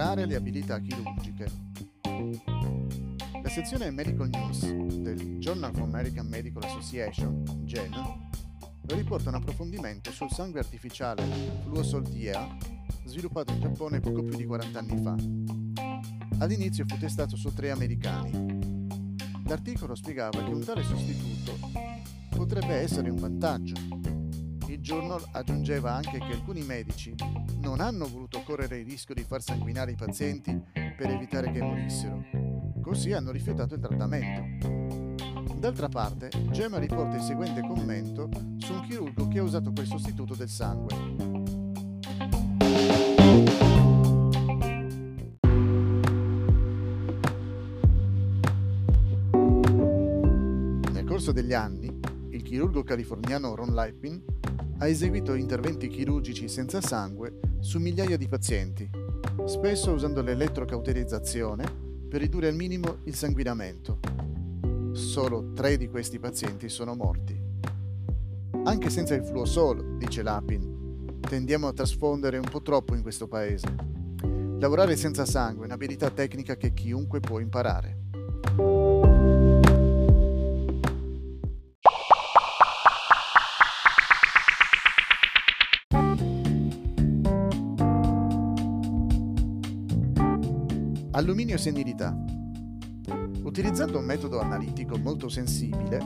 attività chirurgiche. La sezione Medical News del Journal of American Medical Association, JAMA, riporta un approfondimento sul sangue artificiale Fluosoltia sviluppato in Giappone poco più di 40 anni fa. All'inizio fu testato su tre americani. L'articolo spiegava che un tale sostituto potrebbe essere un vantaggio. Il journal aggiungeva anche che alcuni medici non hanno voluto correre il rischio di far sanguinare i pazienti per evitare che morissero, così hanno rifiutato il trattamento. D'altra parte, Gemma riporta il seguente commento su un chirurgo che ha usato quel sostituto del sangue. Nel corso degli anni, il chirurgo californiano Ron Lipin ha eseguito interventi chirurgici senza sangue su migliaia di pazienti, spesso usando l'elettrocauterizzazione per ridurre al minimo il sanguinamento solo tre di questi pazienti sono morti. Anche senza il fluosol, dice Lapin, tendiamo a trasfondere un po' troppo in questo paese. Lavorare senza sangue è un'abilità tecnica che chiunque può imparare. Alluminio senilità. Utilizzando un metodo analitico molto sensibile,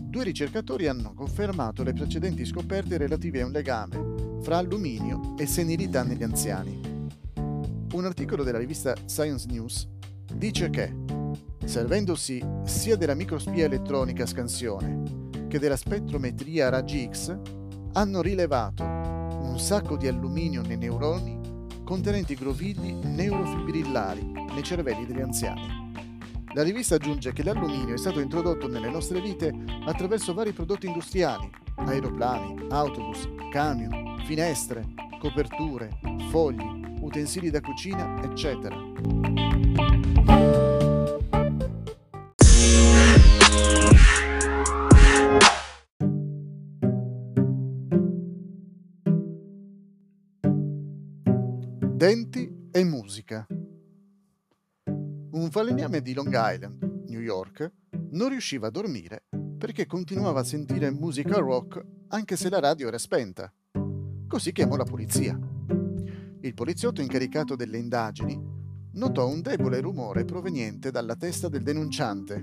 due ricercatori hanno confermato le precedenti scoperte relative a un legame fra alluminio e senilità negli anziani. Un articolo della rivista Science News dice che, servendosi sia della microspia elettronica a scansione che della spettrometria a raggi X, hanno rilevato un sacco di alluminio nei neuroni contenenti grovigli neurofibrillari nei cervelli degli anziani. La rivista aggiunge che l'alluminio è stato introdotto nelle nostre vite attraverso vari prodotti industriali, aeroplani, autobus, camion, finestre, coperture, fogli, utensili da cucina, eccetera. Denti e musica. Un falegname di Long Island, New York, non riusciva a dormire perché continuava a sentire musica rock anche se la radio era spenta. Così chiamò la polizia. Il poliziotto incaricato delle indagini notò un debole rumore proveniente dalla testa del denunciante.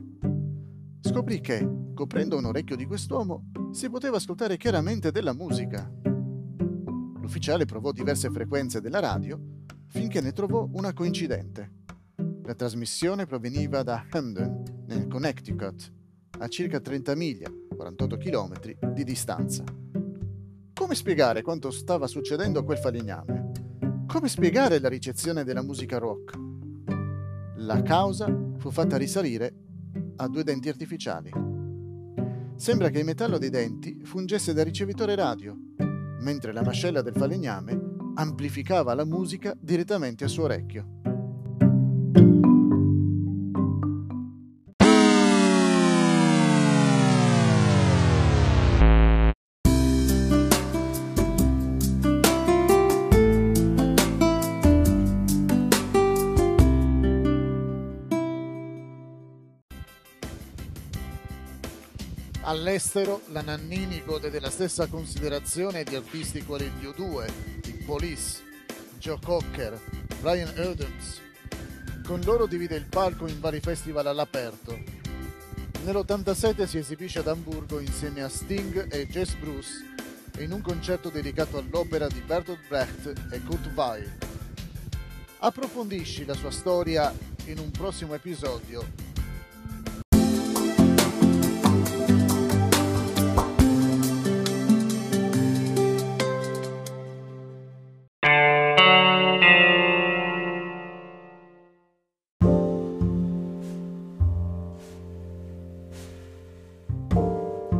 Scoprì che, coprendo un orecchio di quest'uomo, si poteva ascoltare chiaramente della musica. L'ufficiale provò diverse frequenze della radio finché ne trovò una coincidente. La trasmissione proveniva da Hamden, nel Connecticut, a circa 30 miglia, 48 km di distanza. Come spiegare quanto stava succedendo a quel falegname? Come spiegare la ricezione della musica rock? La causa fu fatta risalire a due denti artificiali. Sembra che il metallo dei denti fungesse da ricevitore radio, mentre la mascella del falegname amplificava la musica direttamente al suo orecchio. All'estero la Nannini gode della stessa considerazione di artisti quali gli U2, i Police, Joe Cocker, Brian Adams. Con loro divide il palco in vari festival all'aperto. Nell'87 si esibisce ad Amburgo insieme a Sting e Jess Bruce in un concerto dedicato all'opera di Bertolt Brecht e Kurt Weill. Approfondisci la sua storia in un prossimo episodio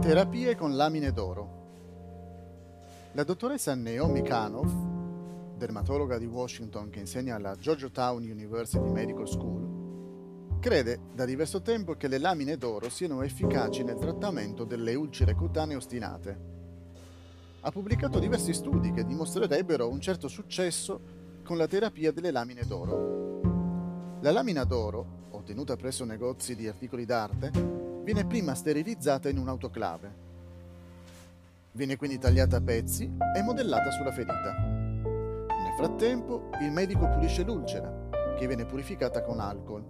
Terapie con lamine d'oro. La dottoressa Naomi Kanoff, dermatologa di Washington che insegna alla Georgetown University Medical School, crede da diverso tempo che le lamine d'oro siano efficaci nel trattamento delle ulcere cutanee ostinate. Ha pubblicato diversi studi che dimostrerebbero un certo successo con la terapia delle lamine d'oro. La lamina d'oro, ottenuta presso negozi di articoli d'arte, viene prima sterilizzata in un'autoclave. Viene quindi tagliata a pezzi e modellata sulla ferita. Nel frattempo, il medico pulisce l'ulcera, che viene purificata con alcol.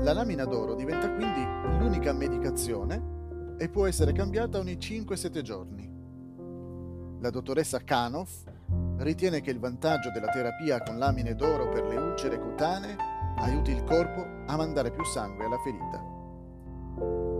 La lamina d'oro diventa quindi l'unica medicazione e può essere cambiata ogni 5-7 giorni. La dottoressa Kanoff ritiene che il vantaggio della terapia con lamine d'oro per le ulcere cutanee aiuti il corpo a mandare più sangue alla ferita.